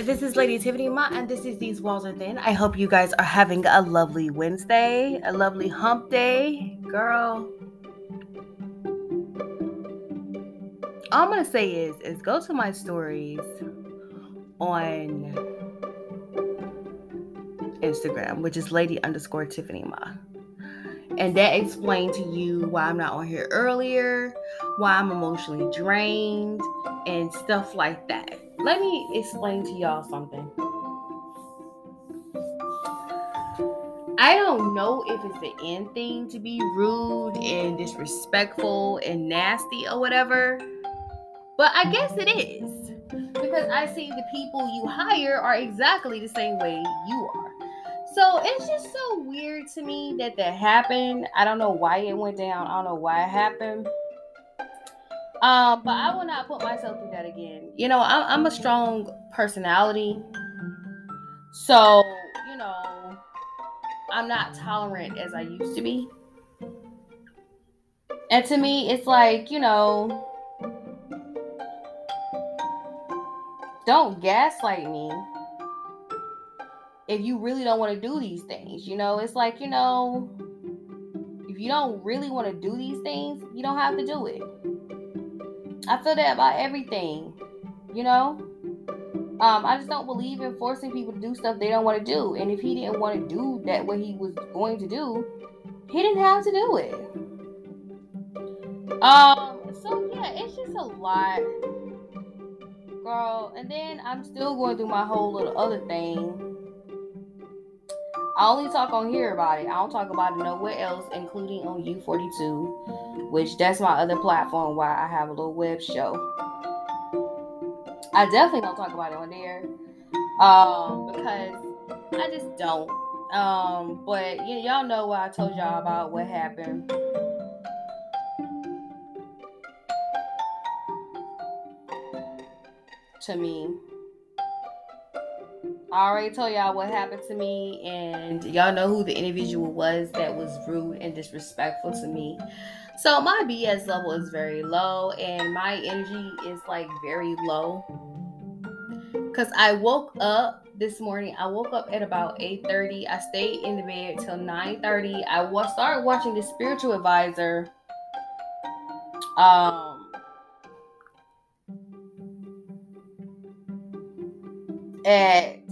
This is Lady Tiffany Ma, and this is These Walls Are Thin. I hope you guys are having a lovely Wednesday, a lovely hump day. Girl, all I'm gonna say is is go to my stories on Instagram, which is lady underscore Tiffany Ma. And that explained to you why I'm not on here earlier, why I'm emotionally drained, and stuff like that. Let me explain to y'all something. I don't know if it's the end thing to be rude and disrespectful and nasty or whatever, but I guess it is. Because I see the people you hire are exactly the same way you are. So it's just so weird to me that that happened. I don't know why it went down. I don't know why it happened. Um, but I will not put myself through that again. You know, I'm, I'm a strong personality. So, you know, I'm not tolerant as I used to be. And to me, it's like, you know, don't gaslight me if you really don't want to do these things. You know, it's like, you know, if you don't really want to do these things, you don't have to do it. I feel that about everything, you know? Um, I just don't believe in forcing people to do stuff they don't want to do. And if he didn't want to do that, what he was going to do, he didn't have to do it. Um, so yeah, it's just a lot, girl. And then I'm still going through my whole little other thing I only talk on here about it. I don't talk about it nowhere else, including on U42, which that's my other platform why I have a little web show. I definitely don't talk about it on there. Um, because I just don't. Um, but y- y'all know what I told y'all about what happened. To me. I already told y'all what happened to me, and y'all know who the individual was that was rude and disrespectful to me. So my BS level is very low, and my energy is like very low. Cause I woke up this morning. I woke up at about 8:30. I stayed in the bed till 9:30. I was started watching the spiritual advisor. Um at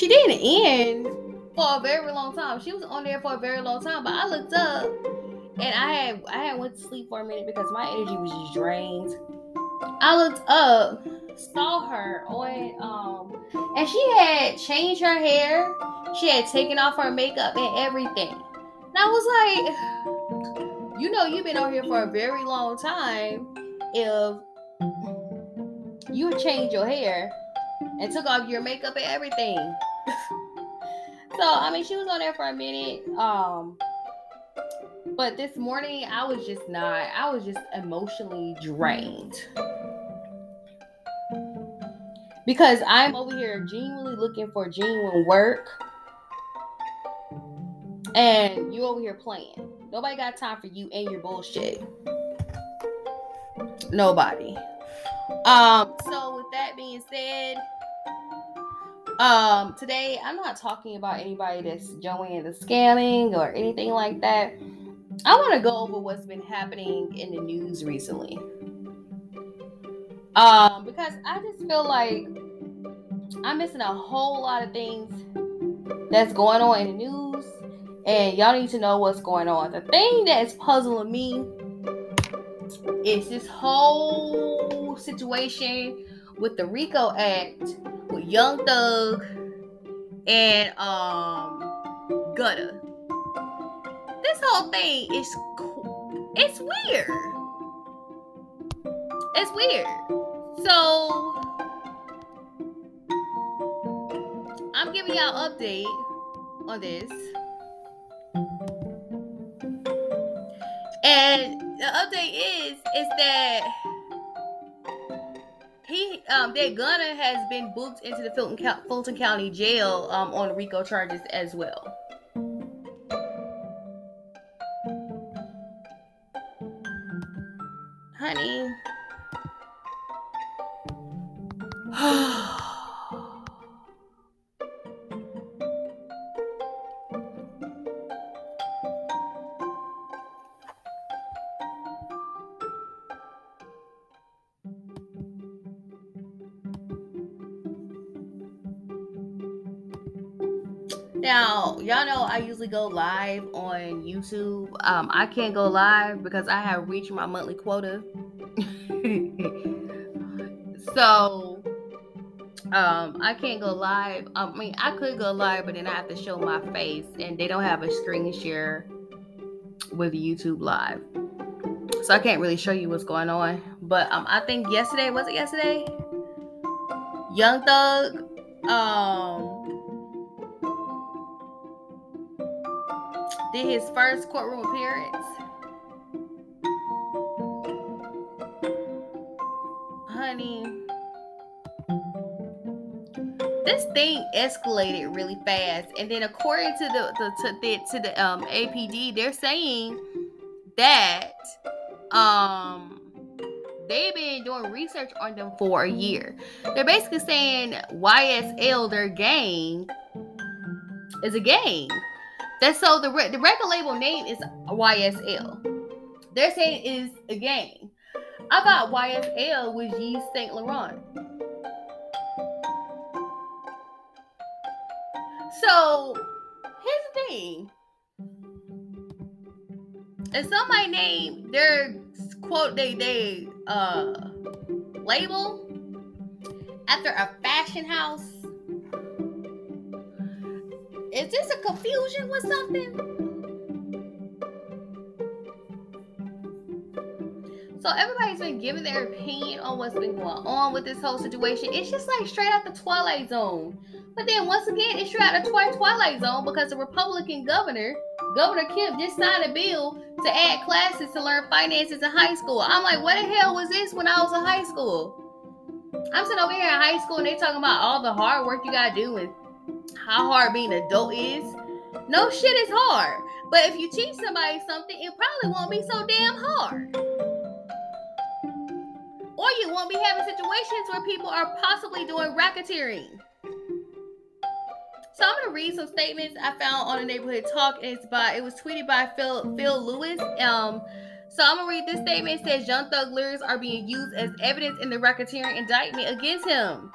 She didn't end for a very long time. She was on there for a very long time. But I looked up and I had I had went to sleep for a minute because my energy was just drained. I looked up, saw her on um, and she had changed her hair. She had taken off her makeup and everything. And I was like, you know, you've been on here for a very long time. If you change your hair and took off your makeup and everything. So I mean, she was on there for a minute. Um, but this morning I was just not. I was just emotionally drained because I'm over here genuinely looking for genuine work, and you over here playing. Nobody got time for you and your bullshit. Nobody. Um, so with that being said, um, today I'm not talking about anybody that's joining the scamming or anything like that. I want to go over what's been happening in the news recently. Um, because I just feel like I'm missing a whole lot of things that's going on in the news, and y'all need to know what's going on. The thing that's puzzling me is this whole situation with the RICO Act Young Thug and um Gunna. This whole thing is it's weird. It's weird. So I'm giving y'all update on this. And the update is is that he um that Gunna has been booked into the Fulton, Fulton County Jail um on RICO charges as well. Honey. usually go live on YouTube. Um, I can't go live because I have reached my monthly quota. so, um, I can't go live. I mean, I could go live, but then I have to show my face, and they don't have a screen share with YouTube Live. So I can't really show you what's going on. But um, I think yesterday was it yesterday? Young Thug um did his first courtroom appearance. Honey, this thing escalated really fast, and then according to the, the to the to the um APD, they're saying that um they've been doing research on them for a year. They're basically saying YSL, their gang, is a gang. That's so the the record label name is YSL. They're saying is a gang. I thought YSL was Yves Saint Laurent. So here's the thing. If somebody name their quote they they uh label after a fashion house is this a confusion with something? So everybody's been giving their opinion on what's been going on with this whole situation. It's just like straight out the Twilight Zone. But then once again, it's straight out the twi- Twilight Zone because the Republican governor, Governor Kemp, just signed a bill to add classes to learn finances in high school. I'm like, what the hell was this when I was in high school? I'm sitting over here in high school and they talking about all the hard work you gotta do and how hard being an adult is. No shit is hard. But if you teach somebody something, it probably won't be so damn hard. Or you won't be having situations where people are possibly doing racketeering. So I'm gonna read some statements I found on the neighborhood talk, it's by it was tweeted by Phil Phil Lewis. Um, so I'm gonna read this statement. It says Young Thug lyrics are being used as evidence in the racketeering indictment against him.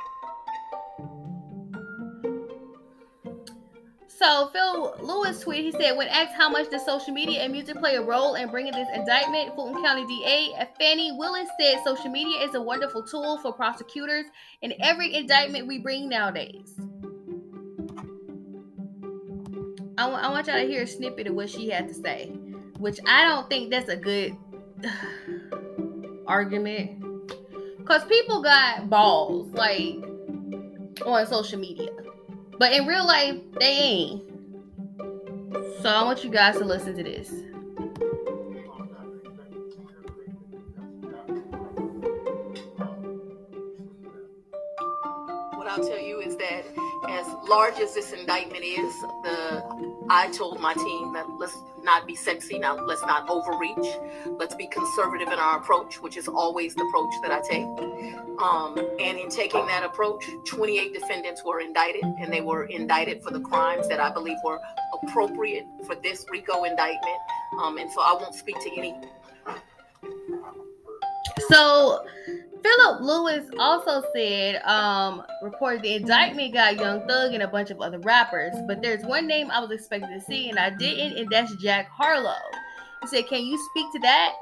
So Phil Lewis tweet, he said, when asked how much does social media and music play a role in bringing this indictment, Fulton County DA Fani Willis said social media is a wonderful tool for prosecutors in every indictment we bring nowadays. I, w- I want y'all to hear a snippet of what she had to say, which I don't think that's a good argument. Because people got balls, like, on social media. But in real life, they ain't. So I want you guys to listen to this. What I'll tell you is that as large as this indictment is, the I told my team that let's not be sexy, now let's not overreach. Let's be conservative in our approach, which is always the approach that I take. Um, and in taking that approach, 28 defendants were indicted, and they were indicted for the crimes that I believe were appropriate for this RICO indictment. Um, and so I won't speak to any. So Philip Lewis also said, um, reported the indictment got Young Thug and a bunch of other rappers, but there's one name I was expecting to see and I didn't, and that's Jack Harlow. He said, Can you speak to that?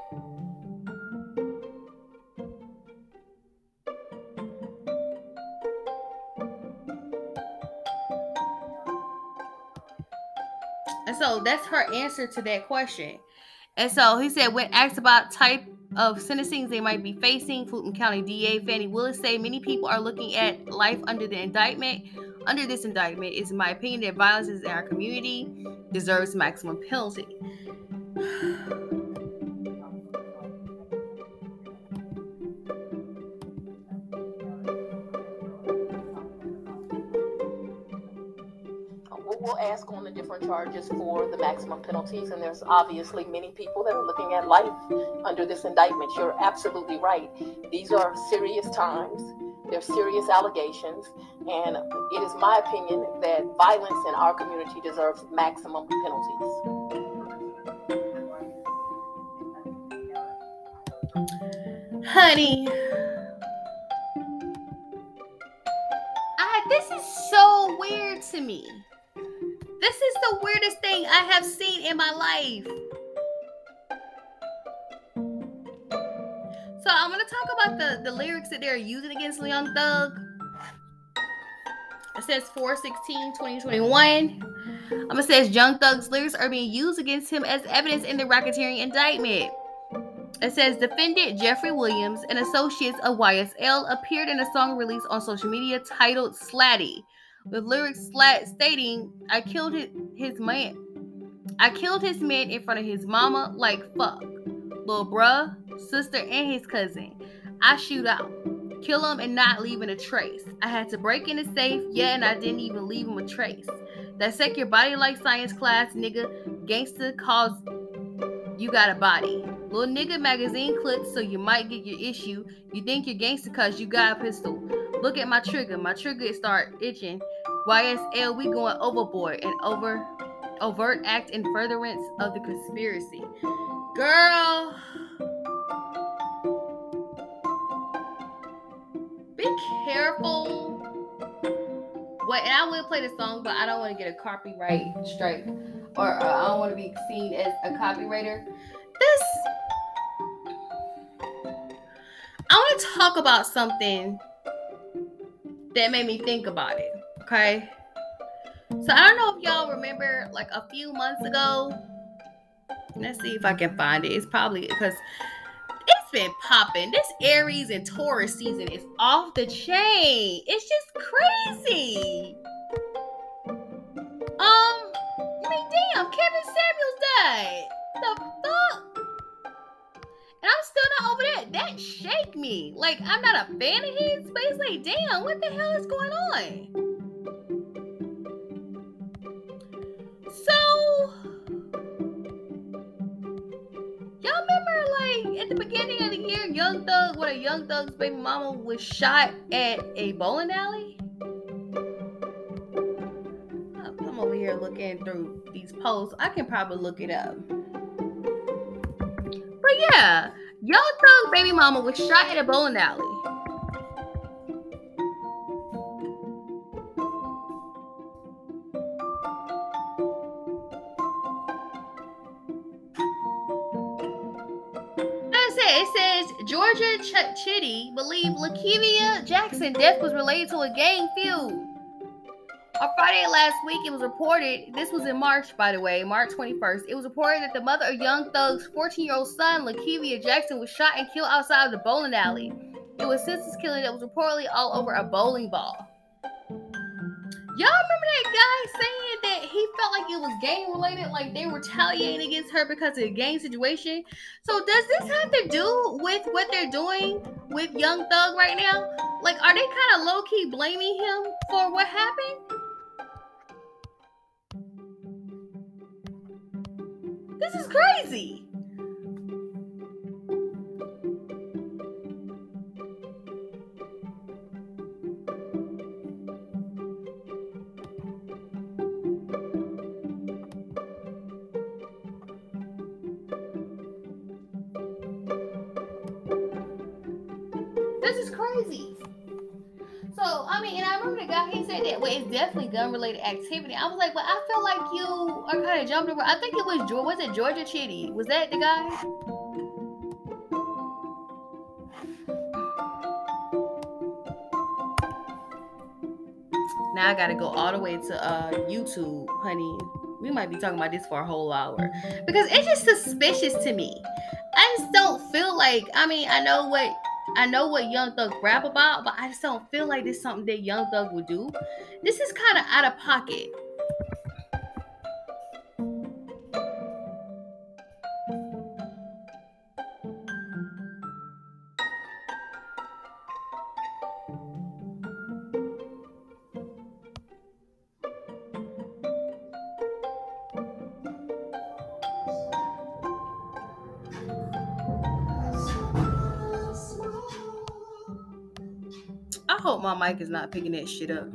And so that's her answer to that question. And so he said, when asked about type of sentencing they might be facing, Fulton County DA Fani Willis say many people are looking at life under the indictment. Under this indictment, is my opinion that violence in our community deserves maximum penalty. Ask on the different charges for the maximum penalties, and there's obviously many people that are looking at life under this indictment. You're absolutely right. These are serious times. They're serious allegations, and it is my opinion that violence in our community deserves maximum penalties. Honey, I, this is so weird to me. The weirdest thing I have seen in my life. So I'm gonna talk about the, the lyrics that they're using against Young Thug. It says 416 2021. I'm gonna say Young Thug's lyrics are being used against him as evidence in the racketeering indictment. It says defendant Jeffrey Williams and associates of YSL appeared in a song released on social media titled Slatty, with lyrics stating, I killed his, his man. I killed his man in front of his mama like fuck. Little bruh, sister, and his cousin. I shoot out. Kill him and not leaving a trace. I had to break in the safe, yeah, and I didn't even leave him a trace. Dissect your body like science class, nigga. Gangster cause you got a body. Little nigga magazine clips so you might get your issue. You think you're gangster cause you got a pistol. Look at my trigger. My trigger start itching. YSL, we going overboard and over overt act in furtherance of the conspiracy. Girl. Be careful. What and I will play the song, but I don't want to get a copyright strike. Or uh, I don't want to be seen as a copywriter. This I want to talk about something that made me think about it. Okay. So I don't know if y'all remember like a few months ago. Let's see if I can find it. It's probably because it's been popping. This Aries and Taurus season is off the chain. It's just crazy. Um, mean, damn, Kevin Samuels died. The fuck? And I'm still not over that. That shake me. Like, I'm not a fan of his, but it's like, damn, what the hell is going on? So, y'all remember, like, at the beginning of the year, Young Thug, when a Young Thug's baby mama was shot at a bowling alley? Here looking through these posts. I can probably look it up. But yeah, Young Thug baby mama was shot at a bowling alley. Georgia Ch- Chitty believed Lakevia Jackson death was related to a gang feud. On Friday last week, it was reported, this was in March, by the way, March 21st. It was reported that the mother of Young Thug's 14 year old son, Lakevia Jackson, was shot and killed outside of the bowling alley. It was senseless killing that was reportedly all over a bowling ball. Y'all remember that guy saying that he felt like it was gang related, like they were retaliating against her because of the gang situation? So, does this have to do with what they're doing with Young Thug right now? Like, are they kind of low key blaming him for what happened? This is crazy. Definitely gun related activity. I was like, well, I feel like you are kind of jumping around. I think it was, George. was it Georgia Chitty? Was that the guy? Now I gotta go all the way to uh, YouTube, honey. We might be talking about this for a whole hour because it's just suspicious to me. I just don't feel like. I mean, I know what I know what Young Thug rap about, but I just don't feel like this is something that Young Thug would do. This is kind of out of pocket. Mic is not picking that shit up.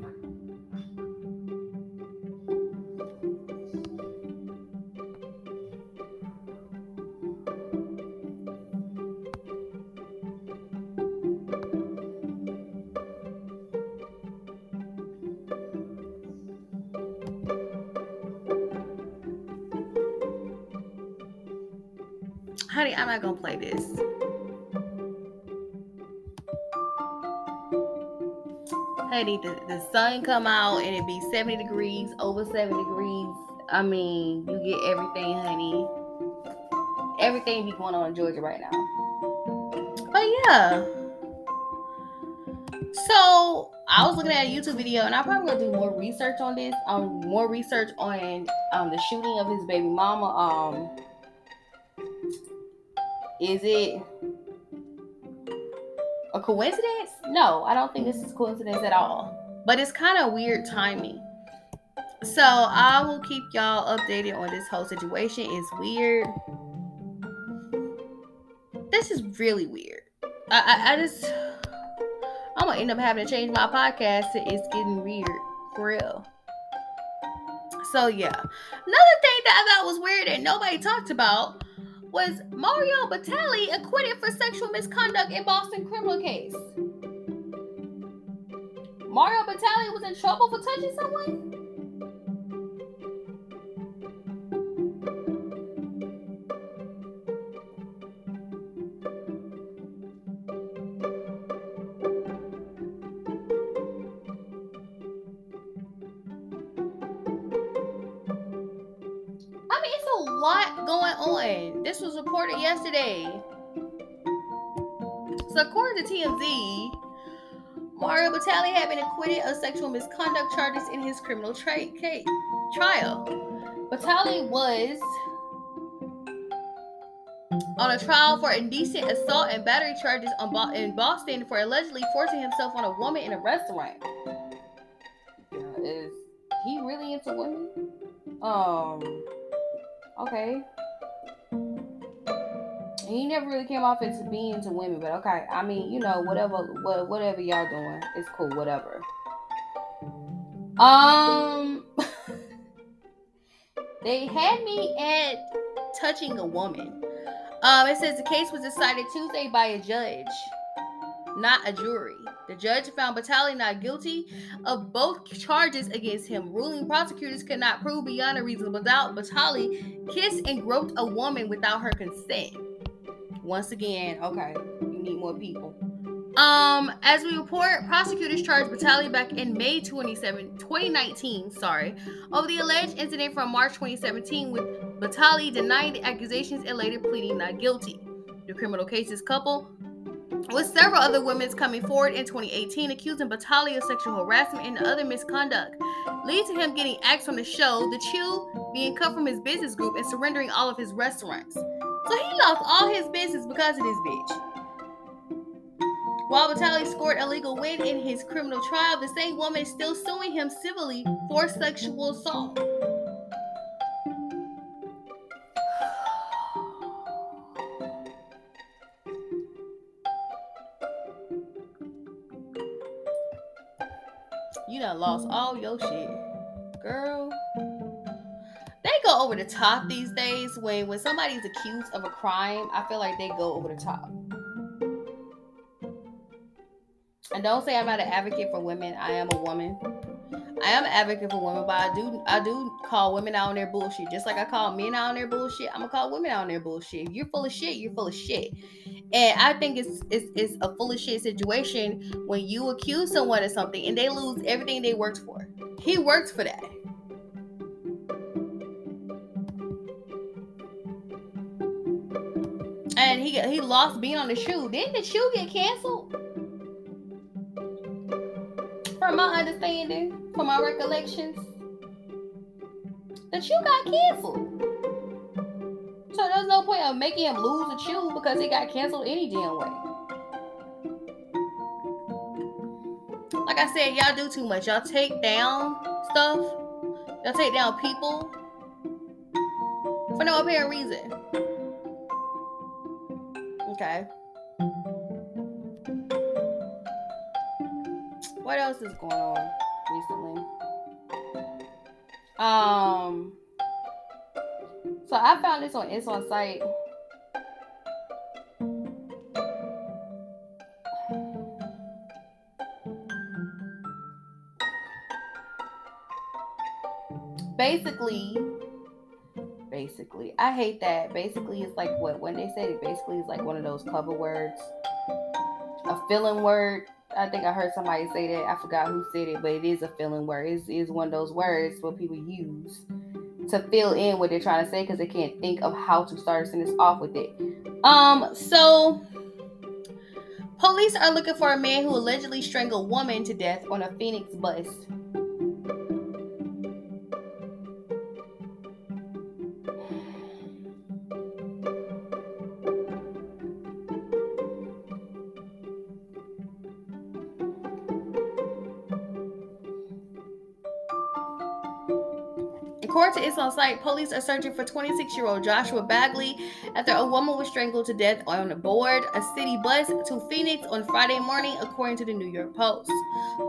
Honey, I'm not gonna play this. The, the sun come out and it be 70 degrees, over 70 degrees. I mean, you get everything, honey. Everything be going on in Georgia right now. But yeah. So I was looking at a YouTube video, and I'm probably gonna do more research on this. Um, more research on um the shooting of his baby mama. Um, is it coincidence? No, I don't think this is coincidence at all. But it's kind of weird timing. So I will keep y'all updated on this whole situation. It's weird. This is really weird. I, I, I just I'm gonna end up having to change my podcast it's getting weird for real. So yeah. Another thing that I thought was weird that nobody talked about was Mario Batali acquitted for sexual misconduct in Boston criminal case. Mario Batali was in trouble for touching someone? Reported yesterday. So, according to TMZ, Mario Batali had been acquitted of sexual misconduct charges in his criminal tra- trial. Batali was on a trial for indecent assault and battery charges Bo- in Boston for allegedly forcing himself on a woman in a restaurant. Is he really into women? Um. Okay. He never really came off as being to women, but okay. I mean, you know, whatever, what, whatever y'all doing, it's cool. Whatever. Um, they had me at touching a woman. Um, it says the case was decided Tuesday by a judge, not a jury. The judge found Batali not guilty of both charges against him, ruling prosecutors could not prove beyond a reasonable doubt Batali kissed and groped a woman without her consent. Once again, okay, you need more people. Um, as we report, prosecutors charged Batali back in May 27, 2019, sorry, over the alleged incident from March 2017 with Batali denying the accusations and later pleading not guilty. The criminal cases couple with several other women coming forward in 2018 accusing Batali of sexual harassment and other misconduct, lead to him getting axed from the show, the Chew being cut from his business group and surrendering all of his restaurants. So he lost all his business because of this bitch. While Batali scored a legal win in his criminal trial, the same woman is still suing him civilly for sexual assault. You done lost all your shit. Girl. They go over the top these mm-hmm. days when when somebody's accused of a crime, I feel like they go over the top. And don't say I'm not an advocate for women. I am a woman. I am an advocate for women, but I do I do call women out on their bullshit. Just like I call men out on their bullshit, I'm gonna call women out on their bullshit. If you're full of shit, you're full of shit. And I think it's it's it's a full of shit situation when you accuse someone of something and they lose everything they worked for. He worked for that. And he he lost being on the shoe. Didn't the shoe get canceled? From my understanding, from my recollections, the shoe got canceled. So there's no point of making him lose a chew because he got canceled any damn way. Like I said, y'all do too much. Y'all take down stuff. Y'all take down people for no apparent reason. Okay. what else is going on recently? Um, so I found this on it's on site. Basically, basically, I hate that. Basically, it's like what when they say it. Basically, it's like one of those cover words, a filling word. I think I heard somebody say that. I forgot who said it, but it is a filling word. It is one of those words what people use to fill in what they're trying to say because they can't think of how to start a sentence off with it. Um, so police are looking for a man who allegedly strangled woman to death on a Phoenix bus. It's Site, police are searching for 26 year old Joshua Bagley after a woman was strangled to death on a board a city bus to Phoenix on Friday morning, according to the New York Post.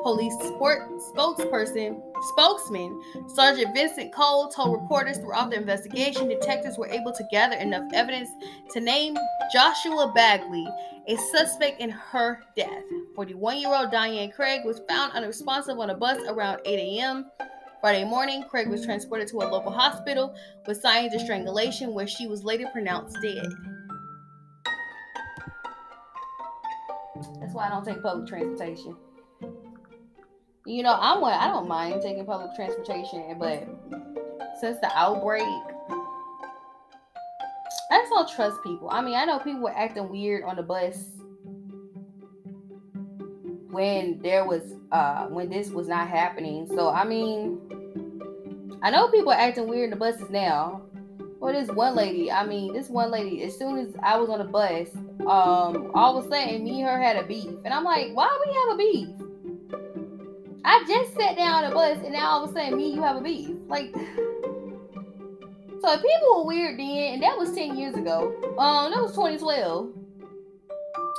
Police sport spokesperson, spokesman Sergeant Vincent Cole told reporters throughout the investigation detectives were able to gather enough evidence to name Joshua Bagley a suspect in her death. 41 year old Diane Craig was found unresponsive on a bus around 8 a.m. Friday morning, Craig was mm. transported to a local hospital with signs of strangulation, where she was later pronounced dead. That's why I don't take public transportation. You know, I'm one. I don't mind taking public transportation, but since the outbreak, I just don't trust people. I mean, I know people were acting weird on the bus when there was uh when this was not happening. So I mean, I know people are acting weird in the buses now. Well, this one lady, I mean, this one lady, as soon as I was on the bus, um, all of a sudden me and her had a beef. And I'm like, why we have a beef? I just sat down on the bus and now all of a sudden me you have a beef. Like so people were weird then, and that was 10 years ago. Um, that was 2012.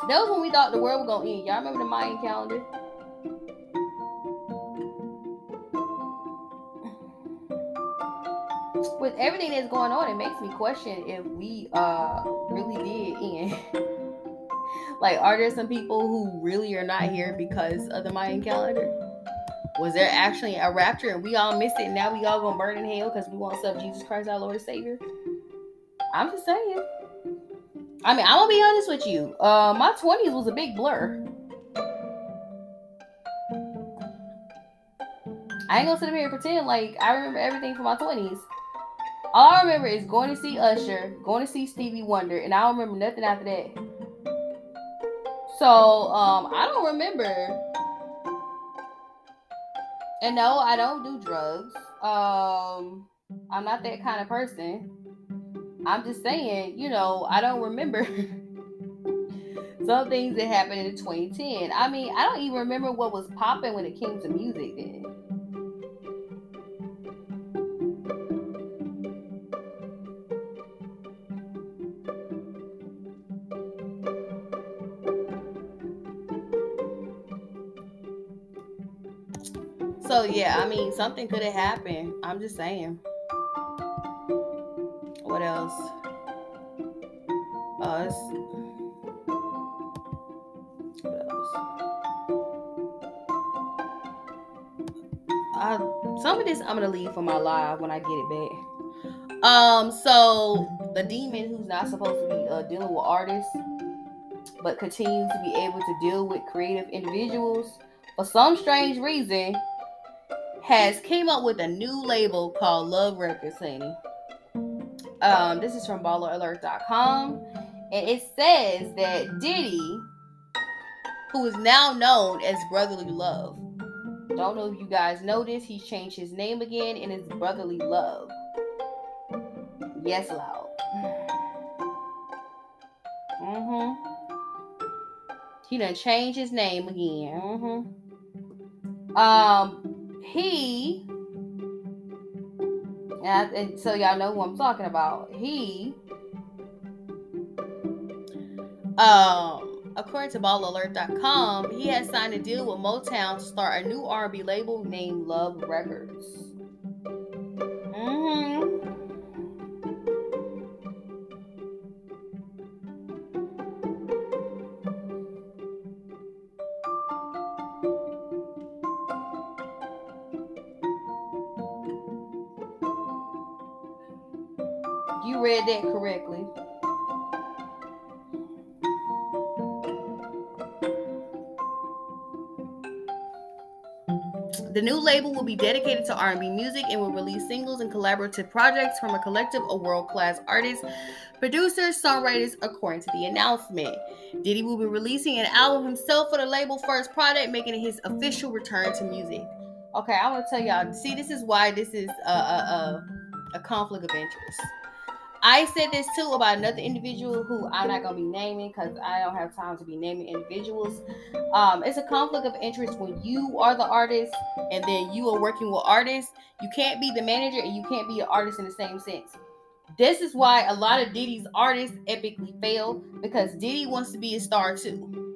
That was when we thought the world was gonna end. Y'all remember the Mayan calendar? With everything that's going on, it makes me question if we uh really did end. like, are there some people who really are not here because of the Mayan calendar? Was there actually a rapture and we all missed it and now we all gonna burn in hell because we won't serve Jesus Christ our Lord and Savior? I'm just saying. I mean, I'm gonna be honest with you. Uh, my 20s was a big blur. I ain't gonna sit up here and pretend like I remember everything from my 20s. All I remember is going to see Usher, going to see Stevie Wonder, and I don't remember nothing after that. So, um, I don't remember. And no, I don't do drugs. Um, I'm not that kind of person. I'm just saying, you know, I don't remember some things that happened in 2010. I mean, I don't even remember what was popping when it came to music then. So yeah, I mean, something could have happened. I'm just saying. What else? Us. What else? I, some of this I'm gonna leave for my live when I get it back. Um, so the demon who's not supposed to be uh, dealing with artists, but continues to be able to deal with creative individuals, for some strange reason, has came up with a new label called Love Records, honey. Um, this is from balleralert.com. And it says that Diddy, who is now known as Brotherly Love, don't know if you guys know this, he's changed his name again and it's Brotherly Love. Yes, loud. Mm-hmm. He done changed his name again. Mm-hmm. Um, he and, and so y'all know who I'm talking about. He, um, according to balleralert.com, he has signed a deal with Motown to start a new R&B label named Love Records. The new label will be dedicated to R&B music and will release singles and collaborative projects from a collective of world-class artists, producers, songwriters, according to the announcement. Diddy will be releasing an album himself for the label first product, making it his official return to music. Okay, I want to tell y'all. See, this is why this is a, a, a, a conflict of interest. I said this too about another individual who I'm not gonna be naming because I don't have time to be naming individuals. Um, it's a conflict of interest when you are the artist and then you are working with artists. You can't be the manager and you can't be an artist in the same sense. This is why a lot of Diddy's artists epically fail because Diddy wants to be a star too.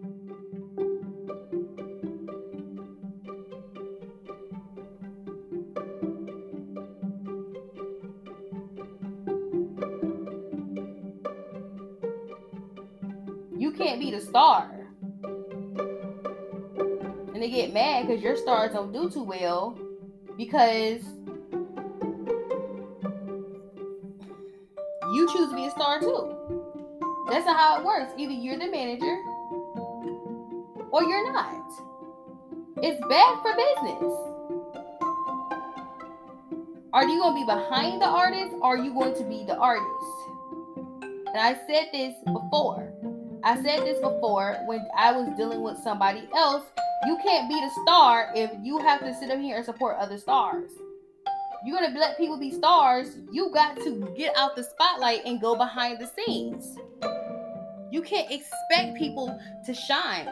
Star. And they get mad because your stars don't do too well because you choose to be a star too. That's not how it works. Either you're the manager or you're not. It's bad for business. Are you going to be behind the artist or are you going to be the artist? And I said this before. I said this before when I was dealing with somebody else. You can't be the star if you have to sit up here and support other stars. You're gonna let people be stars. You got to get out the spotlight and go behind the scenes. You can't expect people to shine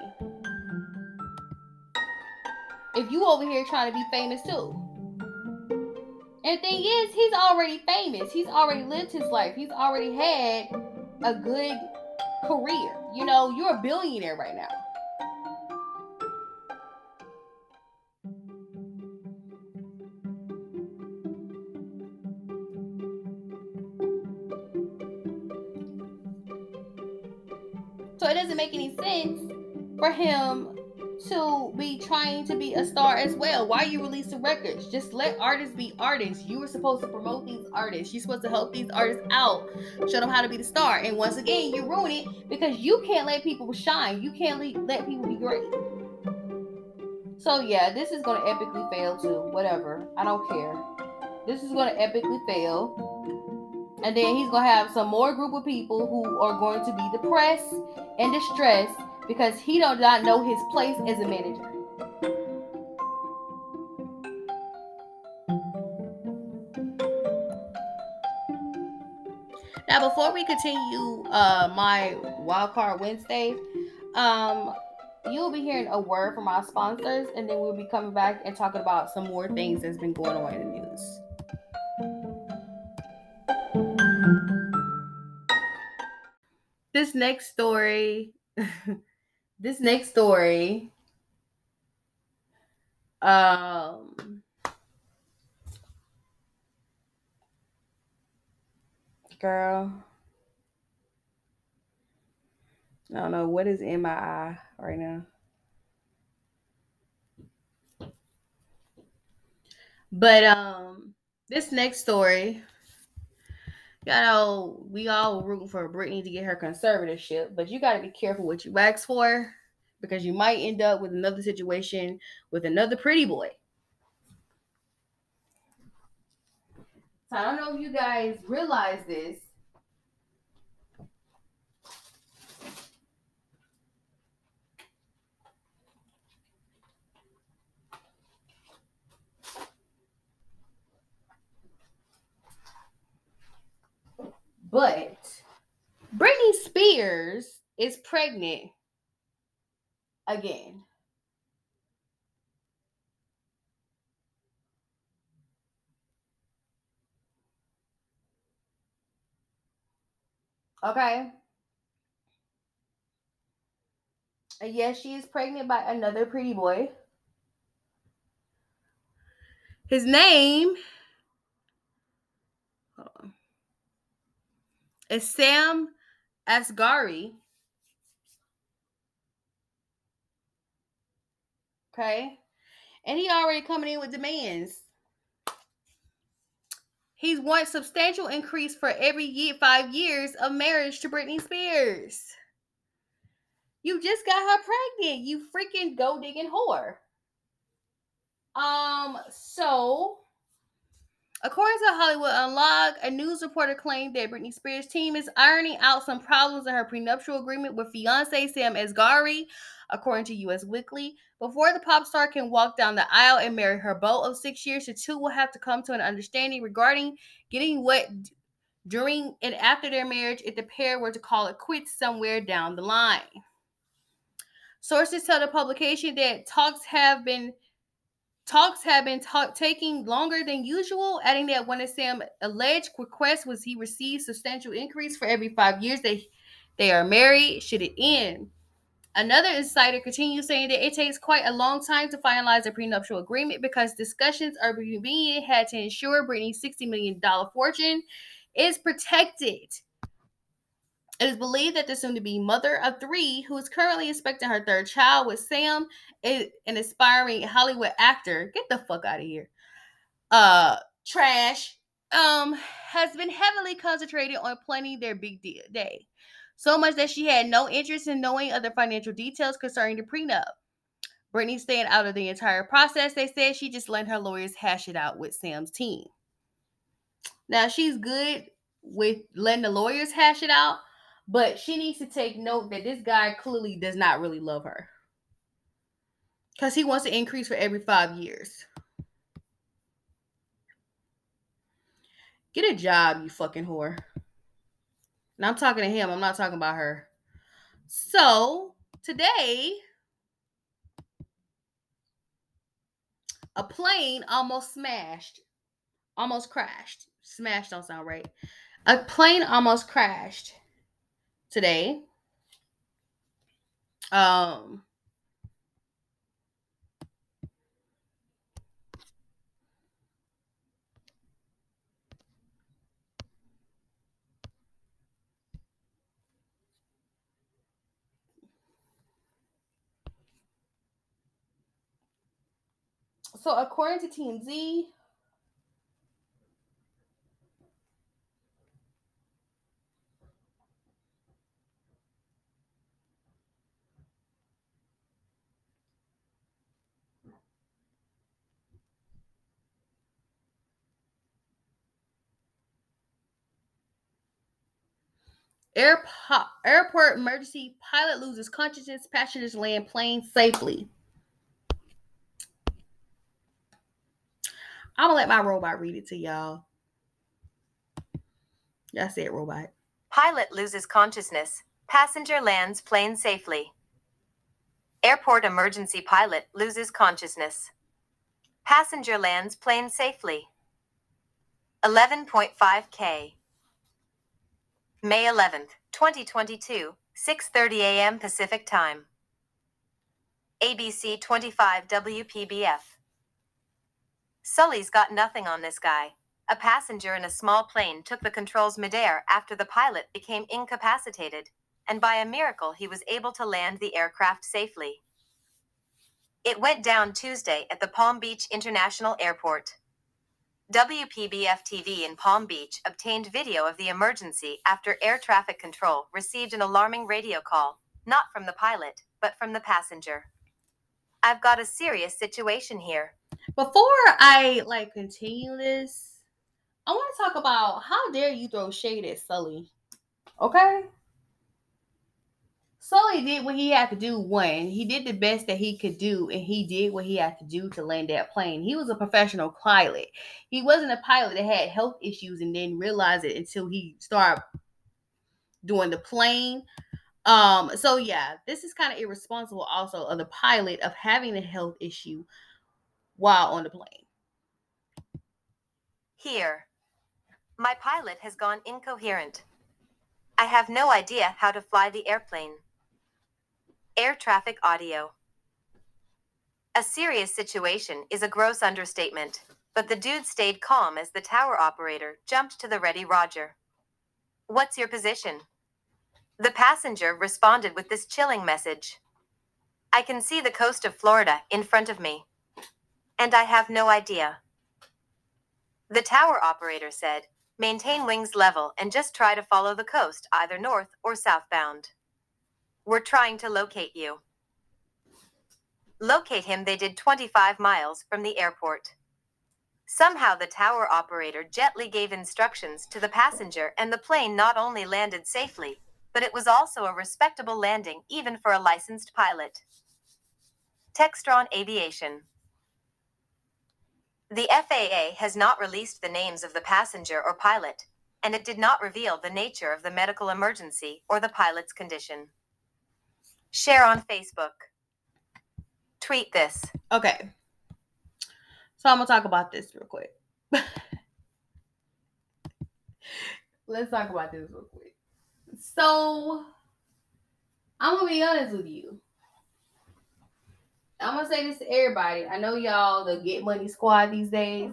if you over here trying to be famous too. And thing is, he's already famous. He's already lived his life. He's already had a good career. You know, you're a billionaire right now. So it doesn't make any sense for him to be trying to be a star as well. Why you releasing records? Just let artists be artists. You were supposed to promote these artists. You're supposed to help these artists out, show them how to be the star. And once again, you ruin it because you can't let people shine. You can't let people be great. So yeah, this is gonna epically fail too. Whatever. I don't care. This is gonna epically fail. And then he's gonna have some more group of people who are going to be depressed and distressed because he does not know his place as a manager. Now, before we continue uh, my Wildcard Wednesday, um, you'll be hearing a word from our sponsors, and then we'll be coming back and talking about some more things that's been going on in the news. This next story this next story um girl I don't know what is in my eye right now. But um this next story you know, we all rooting for Britney to get her conservatorship, but you got to be careful what you ask for because you might end up with another situation with another pretty boy. So I don't know if you guys realize this. But Britney Spears is pregnant again. Okay. Yes, she is pregnant by another pretty boy. His name is Sam Asghari. Okay. And he already coming in with demands. He's wants substantial increase for every year, five years of marriage to Britney Spears. You just got her pregnant. You freaking go digging whore. Um, so according to Hollywood Unlocked, a news reporter claimed that Britney Spears' team is ironing out some problems in her prenuptial agreement with fiance Sam Asghari, according to US Weekly. Before the pop star can walk down the aisle and marry her beau of six years, the two will have to come to an understanding regarding getting wet during and after their marriage if the pair were to call it quits somewhere down the line. Sources tell the publication that talks have been talks have been ta- taking longer than usual, adding that one of Sam's alleged requests was he receives substantial increase for every five years they they are married. Should it end? Another insider continues saying that it takes quite a long time to finalize a prenuptial agreement because discussions are being had to ensure Britney's $60 million fortune is protected. It is believed that the soon to be mother of three, who is currently expecting her third child with Sam, an aspiring Hollywood actor. Get the fuck out of here. Uh, trash. Um, has been heavily concentrated on planning their big day. So much that she had no interest in knowing other financial details concerning the prenup. Britney staying out of the entire process. They said she just let her lawyers hash it out with Sam's team. Now she's good with letting the lawyers hash it out, but she needs to take note that this guy clearly does not really love her. Because he wants to increase for every five years. Get a job, you fucking whore. And I'm talking to him, I'm not talking about her. So today, a plane almost smashed, almost crashed. Smashed don't sound right. A plane almost crashed today. Um, so according to TMZ, Airport, airport emergency pilot loses consciousness. Passengers land plane safely. I'm gonna let my robot read it to y'all. That's it, robot. Pilot loses consciousness. Passenger lands plane safely. Airport emergency pilot loses consciousness. Passenger lands plane safely. 11.5K. May 11th, 2022, 6:30 a.m. Pacific Time. ABC 25 WPBF. Sully's got nothing on this guy. A passenger in a small plane took the controls midair after the pilot became incapacitated, and by a miracle he was able to land the aircraft safely. It went down Tuesday at the Palm Beach International Airport. WPBF TV in Palm Beach obtained video of the emergency after air traffic control received an alarming radio call, not from the pilot, but from the passenger. I've got a serious situation here. Before I like continue this, I want to talk about how dare you throw shade at Sully. Okay? Sully did what he had to do. One, he did the best that he could do, and he did what he had to do to land that plane. He was a professional pilot. He wasn't a pilot that had health issues and didn't realize it until he started doing the plane. Um, so yeah, this is kind of irresponsible also of the pilot of having a health issue while on the plane. Here. My pilot has gone incoherent. I have no idea how to fly the airplane. Air traffic audio. A serious situation is a gross understatement, but the dude stayed calm as the tower operator jumped to the ready Roger. What's your position? The passenger responded with this chilling message I can see the coast of Florida in front of me. And I have no idea. The tower operator said, Maintain wings level and just try to follow the coast, either north or southbound. We're trying to locate you. Locate him, they did 25 miles from the airport. Somehow, the tower operator gently gave instructions to the passenger, and the plane not only landed safely, but it was also a respectable landing, even for a licensed pilot. Textron Aviation. The FAA has not released the names of the passenger or pilot, and it did not reveal the nature of the medical emergency or the pilot's condition. Share on Facebook. Tweet this. Okay. So I'm gonna talk about this real quick. Let's talk about this real quick. So I'm gonna be honest with you. I'm gonna say this to everybody. I know y'all the Get Money Squad these days.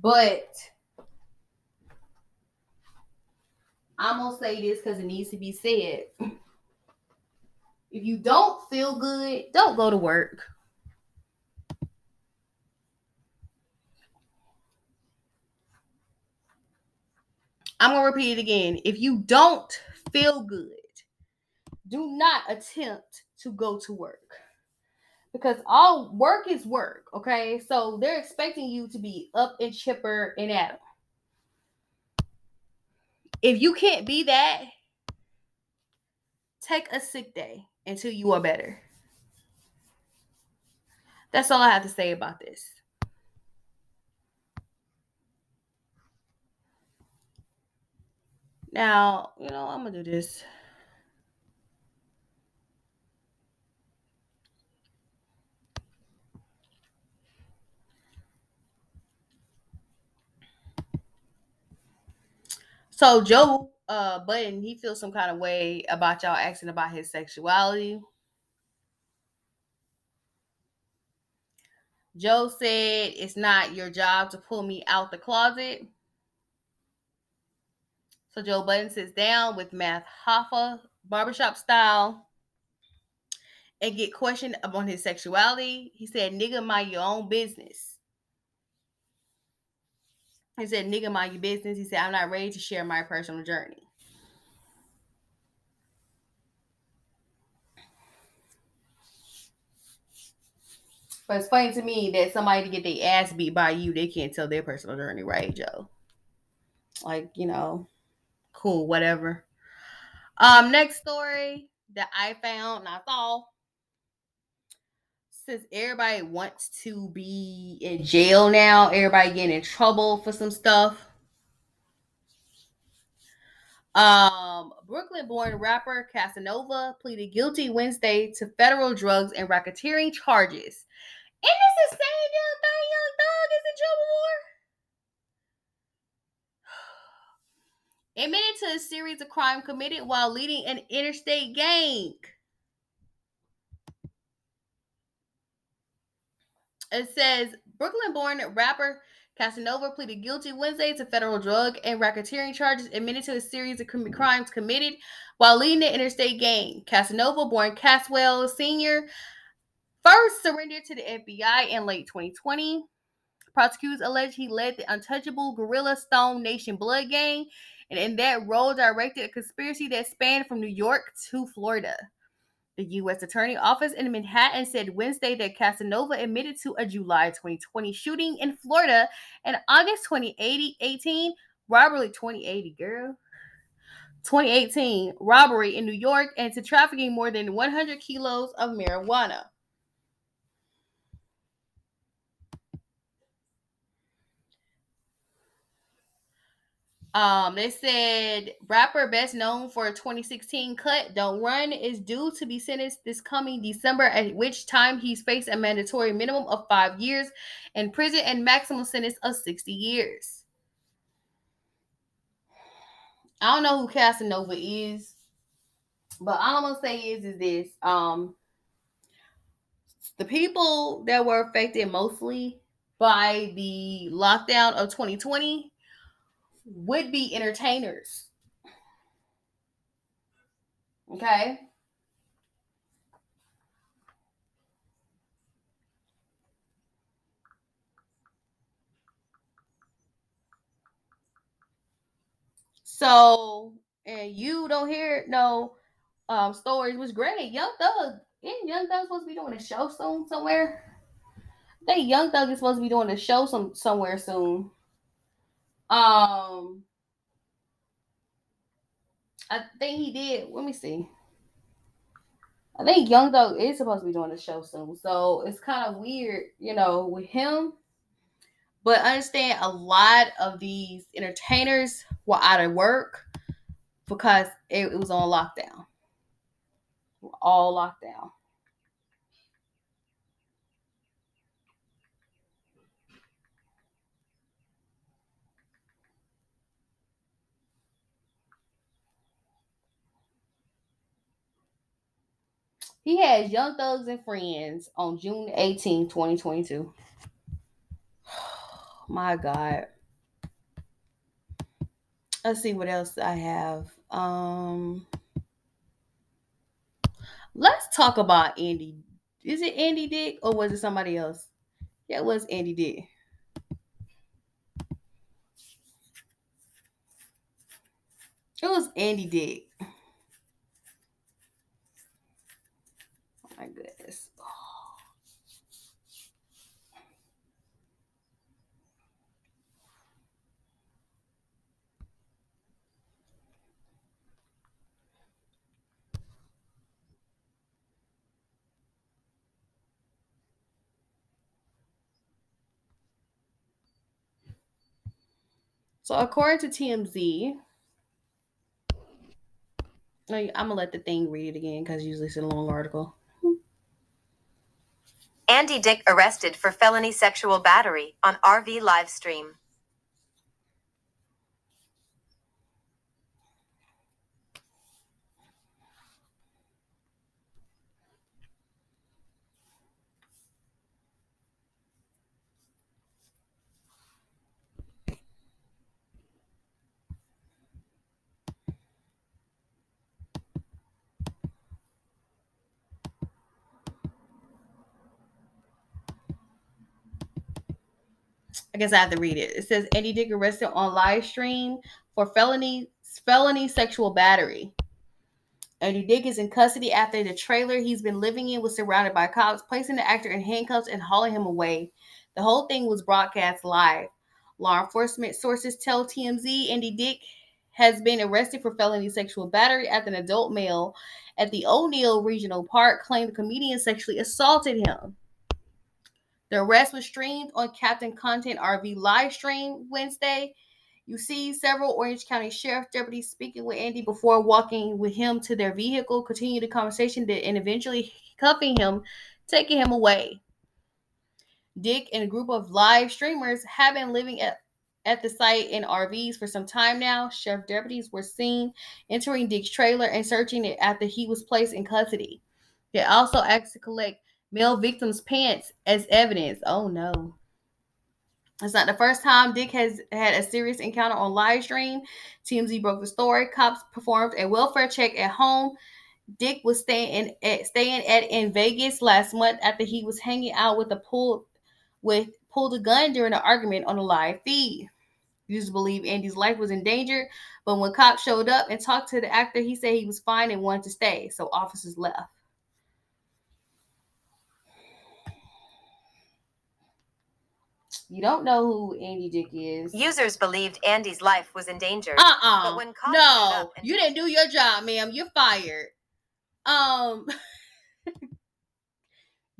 But I'm gonna say this because it needs to be said. If you don't feel good, don't go to work. I'm gonna repeat it again. If you don't feel good, do not attempt to go to work because all work is work. Okay, so they're expecting you to be up and chipper and at 'em. If you can't be that, take a sick day until you are better. That's all I have to say about this. Now, you know, I'm going to do this. So Joe uh Budden, he feels some kind of way about y'all asking about his sexuality. Joe said it's not your job to pull me out the closet. So Joe Budden sits down with Math Hoffa, barbershop style, and get questioned about his sexuality. He said, nigga, mind your own business. He said, nigga, mind your business. He said, I'm not ready to share my personal journey. But it's funny to me that somebody to get their ass beat by you, they can't tell their personal journey, right, Joe? Like, you know, cool, whatever. Um, next story that I found and I saw since everybody wants to be in jail now, everybody getting in trouble for some stuff. Um, Brooklyn-born rapper Casanova pleaded guilty Wednesday to federal drugs and racketeering charges. And this the same damn thing Young Thug is in trouble for. Admitted to a series of crime committed while leading an interstate gang. It says Brooklyn born rapper Casanova pleaded guilty Wednesday to federal drug and racketeering charges, admitted to a series of crimes committed while leading the interstate gang. Casanova, born Caswell Sr., first surrendered to the FBI in late 2020. Prosecutors allege he led the untouchable Gorilla Stone Nation Blood Gang, and in that role directed a conspiracy that spanned from New York to Florida. The U.S. Attorney Office in Manhattan said Wednesday that Casanova admitted to a July 2020 shooting in Florida and August 2018 robbery 2080 girl 2018 robbery in New York and to trafficking more than 100 kilos of marijuana. Um, they said rapper best known for a 2016 cut "Don't Run" is due to be sentenced this coming December, at which time he's faced a mandatory minimum of five years in prison and maximum sentence of 60 years. I don't know who Casanova is, but all I'm gonna say is is this: um, the people that were affected mostly by the lockdown of 2020 would be entertainers. Okay. So, and you don't hear no um stories, was great. Young Thug, isn't Young Thug supposed to be doing a show soon somewhere? Think Young Thug is supposed to be doing a show some somewhere soon. Um, I think he did. Let me see. I think Young Dog is supposed to be doing a show soon, so it's kind of weird, you know, with him. But understand a lot of these entertainers were out of work because it, it was on lockdown. All lockdown. He has Young Thugs and Friends on June 18, 2022. My God. Let's see what else I have. Um Let's talk about Andy. Is it Andy Dick or was it somebody else? Yeah, it was Andy Dick. It was Andy Dick. My goodness. So, according to TMZ, I'm gonna let the thing read it again because usually it's a long article. Andy Dick arrested for felony sexual battery on RV live I guess I have to read it. It says Andy Dick arrested on live stream for felony felony sexual battery. Andy Dick is in custody after the trailer he's been living in was surrounded by cops, placing the actor in handcuffs and hauling him away. The whole thing was broadcast live. Law enforcement sources tell TMZ Andy Dick has been arrested for felony sexual battery after an adult male at the O'Neill Regional Park claimed the comedian sexually assaulted him. The arrest was streamed on Captain Content RV live stream Wednesday. You see several Orange County Sheriff deputies speaking with Andy before walking with him to their vehicle, continue the conversation, and eventually cuffing him, taking him away. Dick and a group of live streamers have been living at, at the site in RVs for some time now. Sheriff deputies were seen entering Dick's trailer and searching it after he was placed in custody. They also asked to collect male victim's pants as evidence. Oh no. It's not the first time Dick has had a serious encounter on live stream. TMZ broke the story. Cops performed a welfare check at home. Dick was staying at staying at in Vegas last month after he was hanging out with a pull with pulled a gun during an argument on a live feed. Used to believe Andy's life was in danger, but when cops showed up and talked to the actor, he said he was fine and wanted to stay. So officers left. You don't know who Andy Dick is. Users believed Andy's life was endangered. Uh-uh. But when cops showed no, you didn't do your job, ma'am. You're fired. Um,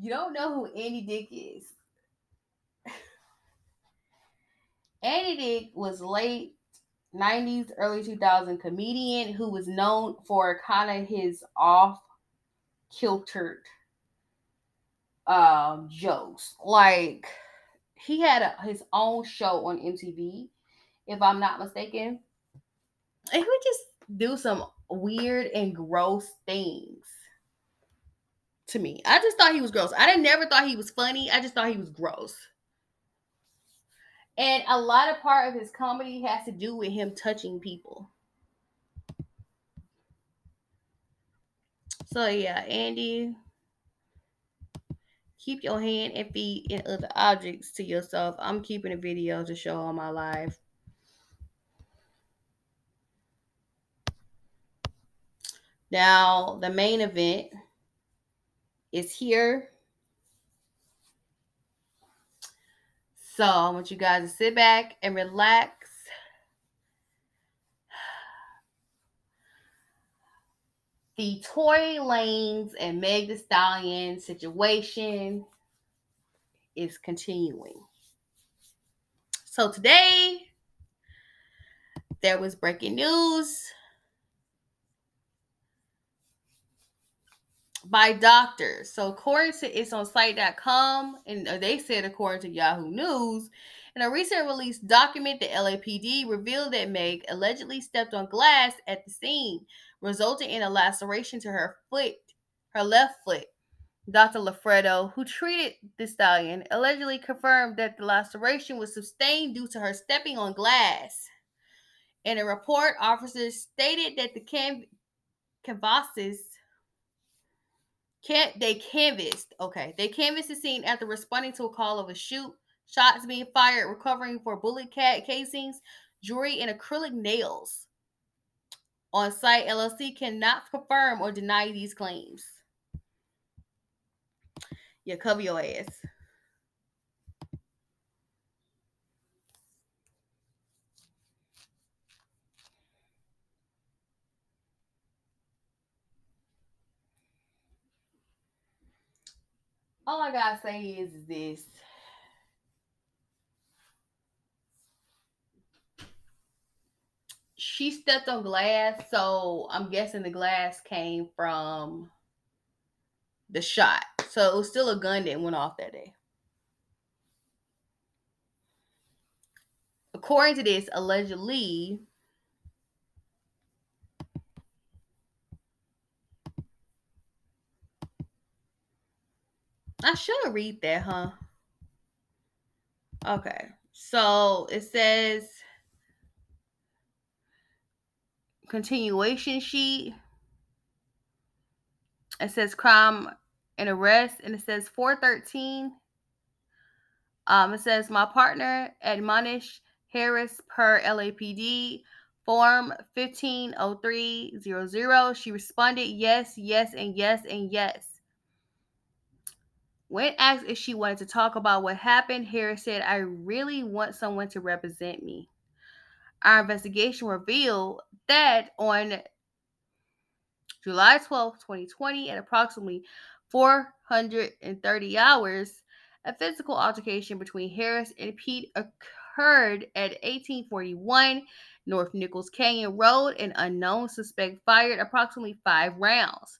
you don't know who Andy Dick is. Andy Dick was late 90s, early 2000 comedian who was known for kind of his off kiltered um jokes. Like he had a, his own show on MTV, if I'm not mistaken. And he would just do some weird and gross things to me. I just thought he was gross. I didn't never thought he was funny. I just thought he was gross. And a lot of part of his comedy has to do with him touching people. So yeah, Andy, keep your hand and feet and other objects to yourself. I'm keeping a video to show all my life. Now, the main event is here. So I want you guys to sit back and relax. The Tory Lanez and Meg the Stallion situation is continuing. So today there was breaking news by doctors. So according to it's on site.com, and uh, they said according to Yahoo News, in a recent released document, the LAPD revealed that Meg allegedly stepped on glass at the scene, resulting in a laceration to her foot, her left foot. Dr. Lafredo, who treated the stallion, allegedly confirmed that the laceration was sustained due to her stepping on glass. In a report, officers stated that the can- canvases can't they canvassed? Okay, they canvassed the scene after responding to a call of a shoot, shots being fired, recovering for bullet cat casings, jewelry, and acrylic nails. On site, LLC cannot confirm or deny these claims. Yeah, cover your ass. all I gotta say is this. She stepped on glass, so I'm guessing the glass came from the shot. So it was still a gun that went off that day. According to this, allegedly, I should read that, huh? Okay. So it says continuation sheet. It says crime and arrest, and it says 413. Um, it says my partner admonished Harris per LAPD form 150300. She responded yes, yes, and yes, and yes. When asked if she wanted to talk about what happened, Harris said, I really want someone to represent me. Our investigation revealed that on July 12, 2020, at approximately 430 hours, a physical altercation between Harris and Pete occurred at 1841 North Nichols Canyon Road. An unknown suspect fired approximately five rounds.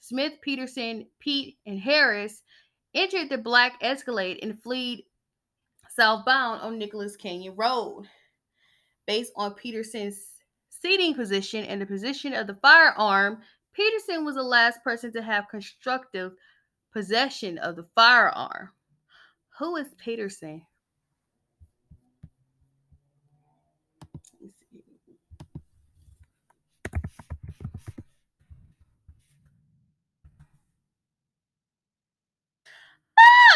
Smith, Peterson, Pete, and Harris entered the black Escalade and fled southbound on Nichols Canyon Road. Based on Peterson's seating position and the position of the firearm, Peterson was the last person to have constructive possession of the firearm. Who is Peterson?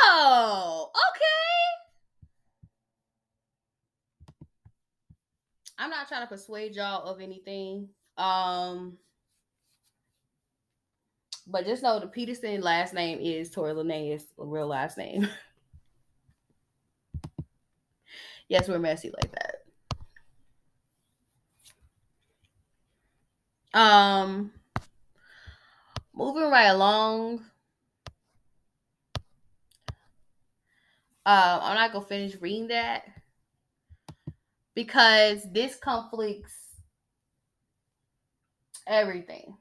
Oh, okay. I'm not trying to persuade y'all of anything. Um, but just know the Peterson last name is Tory Lanez, real last name. yes, we're messy like that. Um, moving right along. Um, I'm not gonna finish reading that. Because this conflicts everything.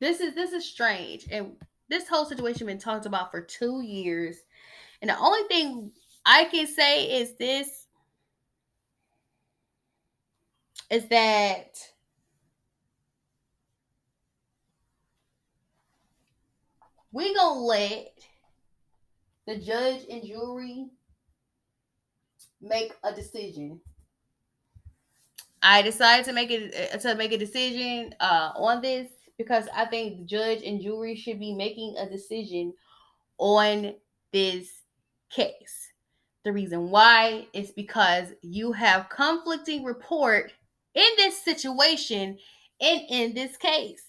This is this is strange, and this whole situation been talked about for two years, and the only thing I can say is this: is that we gonna let the judge and jury make a decision. I decided to make it uh, to make a decision uh, on this because I think the judge and jury should be making a decision on this case. The reason why is because you have conflicting report in this situation and in this case.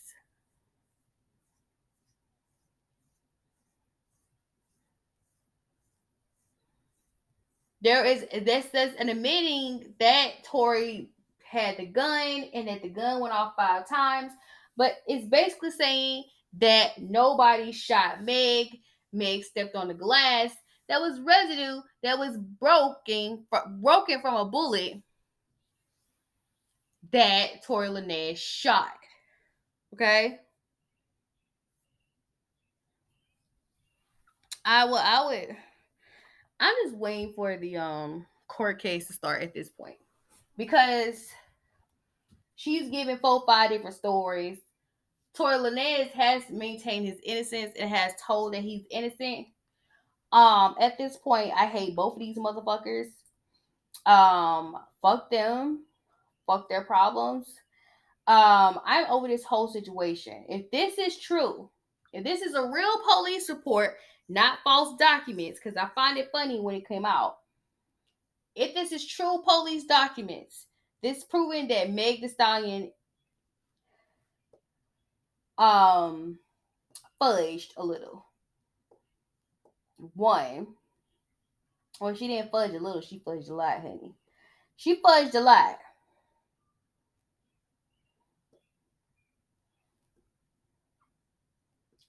There is this says an admitting that Tory had the gun and that the gun went off five times, but it's basically saying that nobody shot Meg. Meg stepped on the glass. That was residue that was broken broken from a bullet that Tory Lanez shot. Okay. I would I would I'm just waiting for the um court case to start at this point because she's giving four five different stories. Tory Lanez has maintained his innocence and has told that he's innocent. Um, at this point, I hate both of these motherfuckers. Um, fuck them, fuck their problems. Um, I'm over this whole situation. If this is true, if this is a real police report not false documents, because I find it funny when it came out. If this is true police documents, this proving that Meg the Stallion um fudged a little. One. Well, she didn't fudge a little, she fudged a lot, honey. She fudged a lot.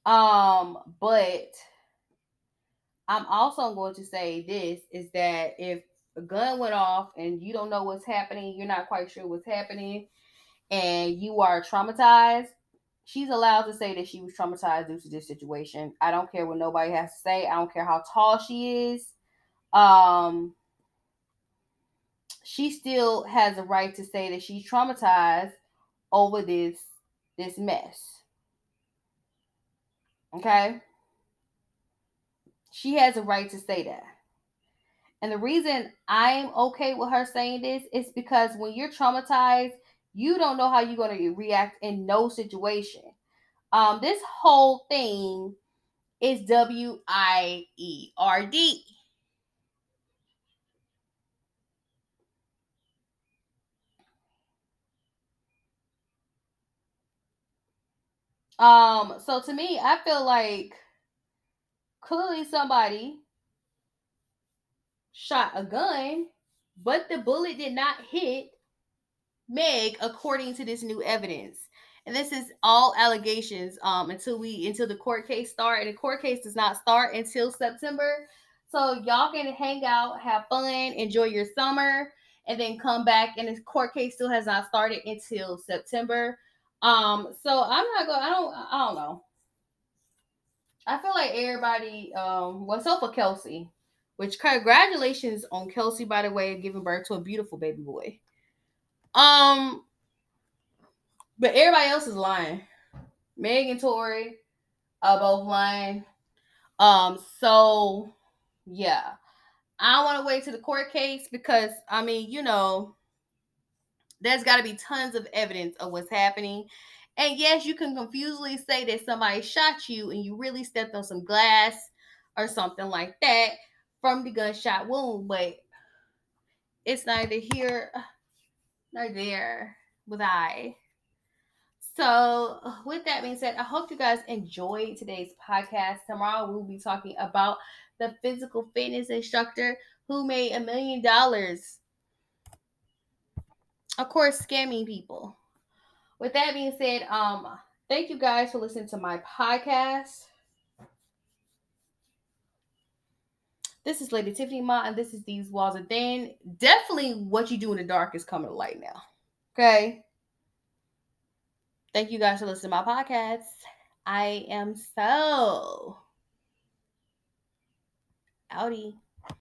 Um, but I'm also going to say this is that if a gun went off and you don't know what's happening, you're not quite sure what's happening, and you are traumatized, she's allowed to say that she was traumatized due to this situation. I don't care what nobody has to say. I don't care how tall she is. Um, she still has a right to say that she's traumatized over this this mess. Okay? She has a right to say that. And the reason I'm okay with her saying this is because when you're traumatized, you don't know how you're going to react in no situation. Um, this whole thing is W I E R D. Um, so to me, I feel like clearly somebody shot a gun, but the bullet did not hit Meg according to this new evidence. And this is all allegations um until we until the court case start. And the court case does not start until September. So y'all can hang out, have fun, enjoy your summer, and then come back. And the court case still has not started until September. Um, so I'm not going, I don't I don't know. I feel like everybody, um, well, so for Kelsey, which congratulations on Kelsey, by the way, giving birth to a beautiful baby boy. Um, but everybody else is lying. Meg and Tory are both lying. Um, so yeah, I want to wait to the court case because I mean, you know, there's got to be tons of evidence of what's happening. And yes, you can confusedly say that somebody shot you and you really stepped on some glass or something like that from the gunshot wound, but it's neither here uh, nor there with I. So, with that being said, I hope you guys enjoyed today's podcast. Tomorrow, we'll be talking about the physical fitness instructor who made a million dollars. Of course, scamming people with that being said, um, thank you guys for listening to my podcast. This is Lady Tiffany Ma, and this is These Walls Are Thin. Definitely what you do in the dark is coming to light now. Okay. Thank you guys for listening to my podcast. I am so outie.